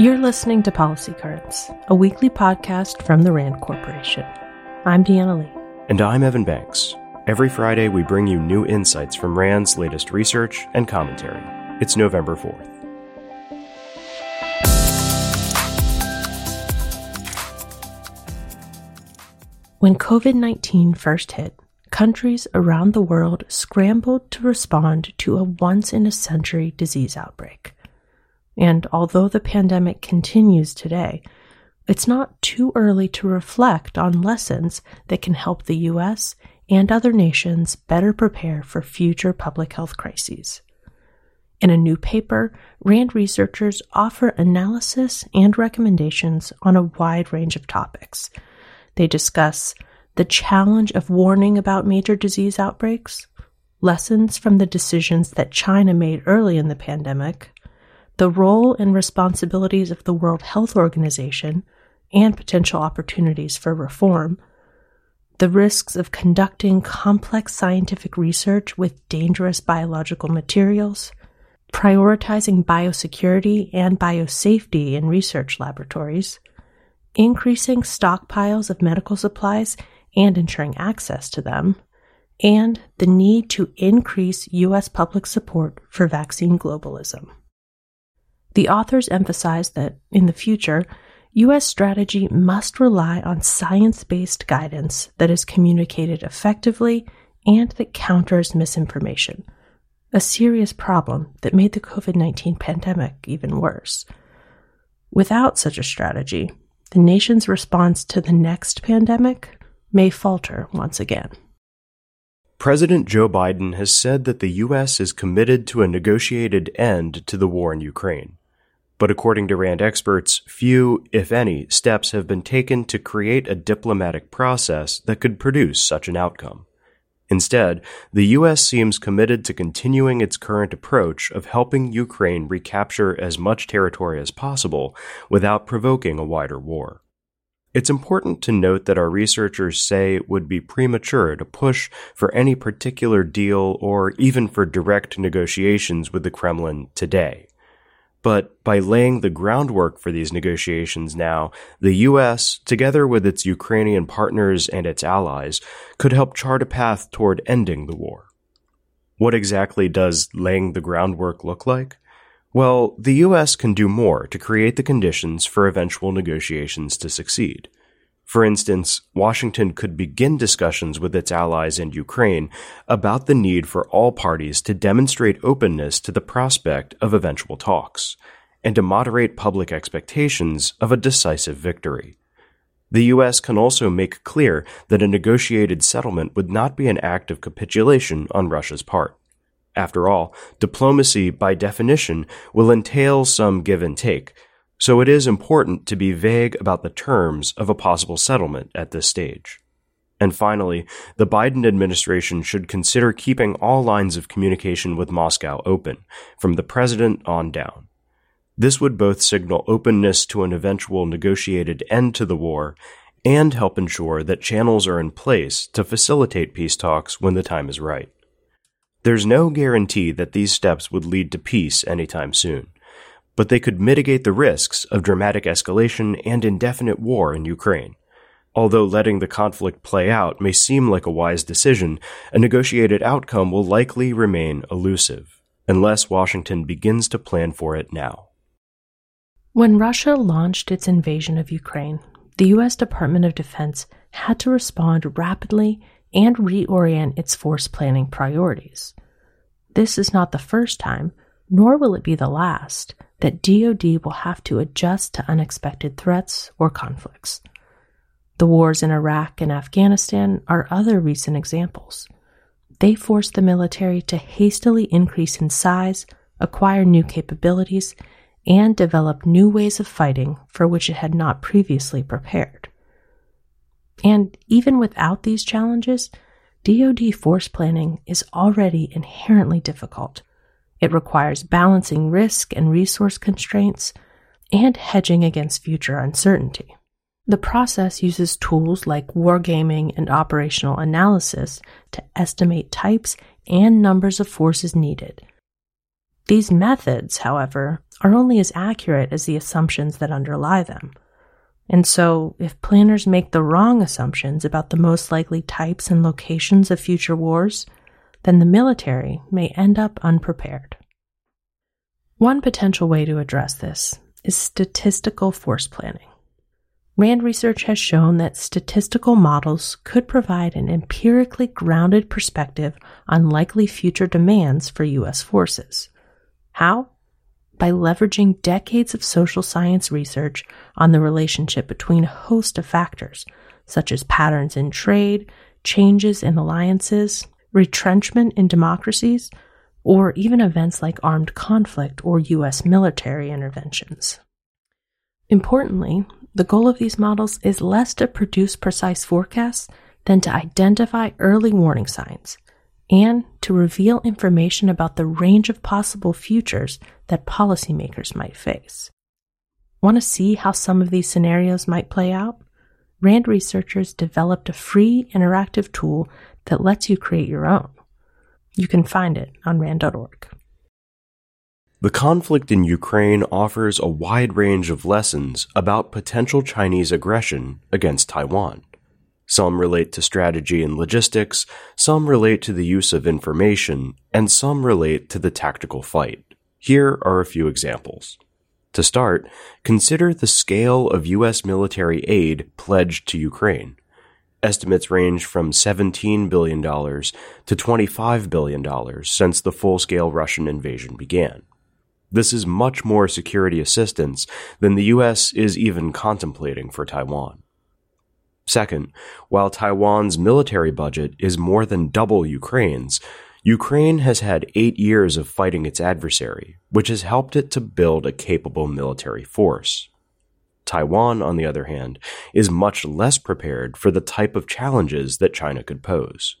You're listening to Policy Currents, a weekly podcast from the RAND Corporation. I'm Deanna Lee. And I'm Evan Banks. Every Friday, we bring you new insights from RAND's latest research and commentary. It's November 4th. When COVID 19 first hit, countries around the world scrambled to respond to a once in a century disease outbreak. And although the pandemic continues today, it's not too early to reflect on lessons that can help the US and other nations better prepare for future public health crises. In a new paper, RAND researchers offer analysis and recommendations on a wide range of topics. They discuss the challenge of warning about major disease outbreaks, lessons from the decisions that China made early in the pandemic, the role and responsibilities of the World Health Organization and potential opportunities for reform, the risks of conducting complex scientific research with dangerous biological materials, prioritizing biosecurity and biosafety in research laboratories, increasing stockpiles of medical supplies and ensuring access to them, and the need to increase U.S. public support for vaccine globalism. The authors emphasize that, in the future, U.S. strategy must rely on science based guidance that is communicated effectively and that counters misinformation, a serious problem that made the COVID 19 pandemic even worse. Without such a strategy, the nation's response to the next pandemic may falter once again. President Joe Biden has said that the U.S. is committed to a negotiated end to the war in Ukraine. But according to RAND experts, few, if any, steps have been taken to create a diplomatic process that could produce such an outcome. Instead, the U.S. seems committed to continuing its current approach of helping Ukraine recapture as much territory as possible without provoking a wider war. It's important to note that our researchers say it would be premature to push for any particular deal or even for direct negotiations with the Kremlin today. But by laying the groundwork for these negotiations now, the US, together with its Ukrainian partners and its allies, could help chart a path toward ending the war. What exactly does laying the groundwork look like? Well, the US can do more to create the conditions for eventual negotiations to succeed. For instance, Washington could begin discussions with its allies in Ukraine about the need for all parties to demonstrate openness to the prospect of eventual talks, and to moderate public expectations of a decisive victory. The U.S. can also make clear that a negotiated settlement would not be an act of capitulation on Russia's part. After all, diplomacy, by definition, will entail some give and take, so it is important to be vague about the terms of a possible settlement at this stage. And finally, the Biden administration should consider keeping all lines of communication with Moscow open, from the president on down. This would both signal openness to an eventual negotiated end to the war and help ensure that channels are in place to facilitate peace talks when the time is right. There's no guarantee that these steps would lead to peace anytime soon but they could mitigate the risks of dramatic escalation and indefinite war in Ukraine. Although letting the conflict play out may seem like a wise decision, a negotiated outcome will likely remain elusive, unless Washington begins to plan for it now. When Russia launched its invasion of Ukraine, the U.S. Department of Defense had to respond rapidly and reorient its force planning priorities. This is not the first time, nor will it be the last, that DoD will have to adjust to unexpected threats or conflicts. The wars in Iraq and Afghanistan are other recent examples. They forced the military to hastily increase in size, acquire new capabilities, and develop new ways of fighting for which it had not previously prepared. And even without these challenges, DoD force planning is already inherently difficult it requires balancing risk and resource constraints and hedging against future uncertainty. The process uses tools like wargaming and operational analysis to estimate types and numbers of forces needed. These methods, however, are only as accurate as the assumptions that underlie them. And so, if planners make the wrong assumptions about the most likely types and locations of future wars, then the military may end up unprepared. One potential way to address this is statistical force planning. RAND research has shown that statistical models could provide an empirically grounded perspective on likely future demands for U.S. forces. How? By leveraging decades of social science research on the relationship between a host of factors, such as patterns in trade, changes in alliances, retrenchment in democracies, or even events like armed conflict or U.S. military interventions. Importantly, the goal of these models is less to produce precise forecasts than to identify early warning signs and to reveal information about the range of possible futures that policymakers might face. Want to see how some of these scenarios might play out? RAND researchers developed a free interactive tool that lets you create your own. You can find it on RAND.org. The conflict in Ukraine offers a wide range of lessons about potential Chinese aggression against Taiwan. Some relate to strategy and logistics, some relate to the use of information, and some relate to the tactical fight. Here are a few examples. To start, consider the scale of U.S. military aid pledged to Ukraine. Estimates range from $17 billion to $25 billion since the full scale Russian invasion began. This is much more security assistance than the US is even contemplating for Taiwan. Second, while Taiwan's military budget is more than double Ukraine's, Ukraine has had eight years of fighting its adversary, which has helped it to build a capable military force. Taiwan, on the other hand, is much less prepared for the type of challenges that China could pose.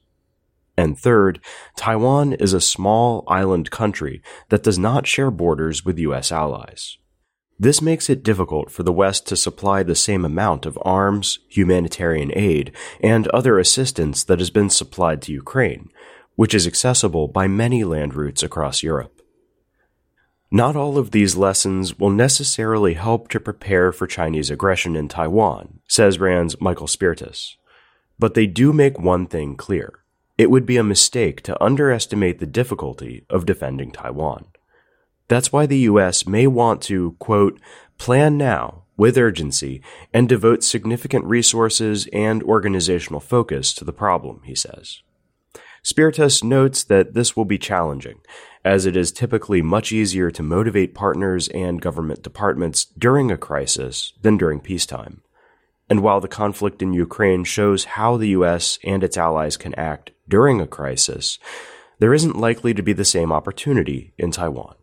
And third, Taiwan is a small island country that does not share borders with US allies. This makes it difficult for the West to supply the same amount of arms, humanitarian aid, and other assistance that has been supplied to Ukraine, which is accessible by many land routes across Europe. Not all of these lessons will necessarily help to prepare for Chinese aggression in Taiwan, says RAND's Michael Spirtas. But they do make one thing clear. It would be a mistake to underestimate the difficulty of defending Taiwan. That's why the US may want to, quote, plan now with urgency and devote significant resources and organizational focus to the problem, he says. Spirtas notes that this will be challenging, as it is typically much easier to motivate partners and government departments during a crisis than during peacetime. And while the conflict in Ukraine shows how the US and its allies can act during a crisis, there isn't likely to be the same opportunity in Taiwan.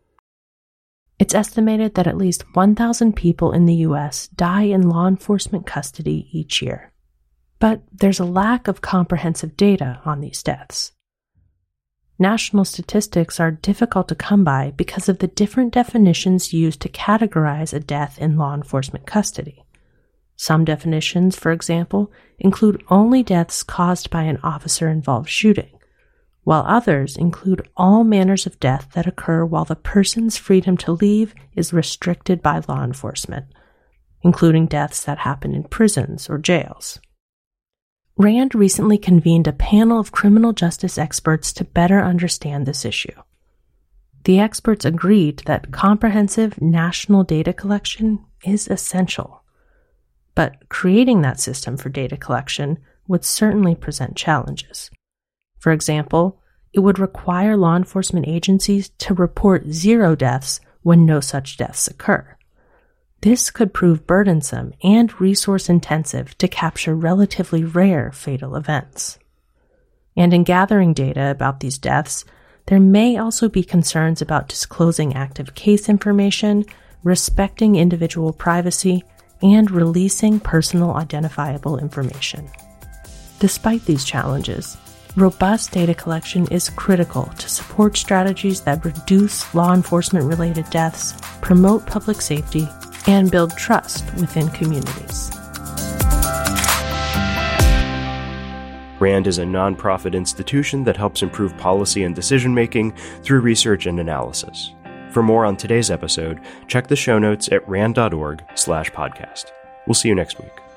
It's estimated that at least 1,000 people in the US die in law enforcement custody each year. But there's a lack of comprehensive data on these deaths. National statistics are difficult to come by because of the different definitions used to categorize a death in law enforcement custody. Some definitions, for example, include only deaths caused by an officer involved shooting, while others include all manners of death that occur while the person's freedom to leave is restricted by law enforcement, including deaths that happen in prisons or jails. RAND recently convened a panel of criminal justice experts to better understand this issue. The experts agreed that comprehensive national data collection is essential. But creating that system for data collection would certainly present challenges. For example, it would require law enforcement agencies to report zero deaths when no such deaths occur. This could prove burdensome and resource intensive to capture relatively rare fatal events. And in gathering data about these deaths, there may also be concerns about disclosing active case information, respecting individual privacy, and releasing personal identifiable information. Despite these challenges, robust data collection is critical to support strategies that reduce law enforcement related deaths, promote public safety, and build trust within communities. RAND is a nonprofit institution that helps improve policy and decision making through research and analysis. For more on today's episode, check the show notes at rand.org slash podcast. We'll see you next week.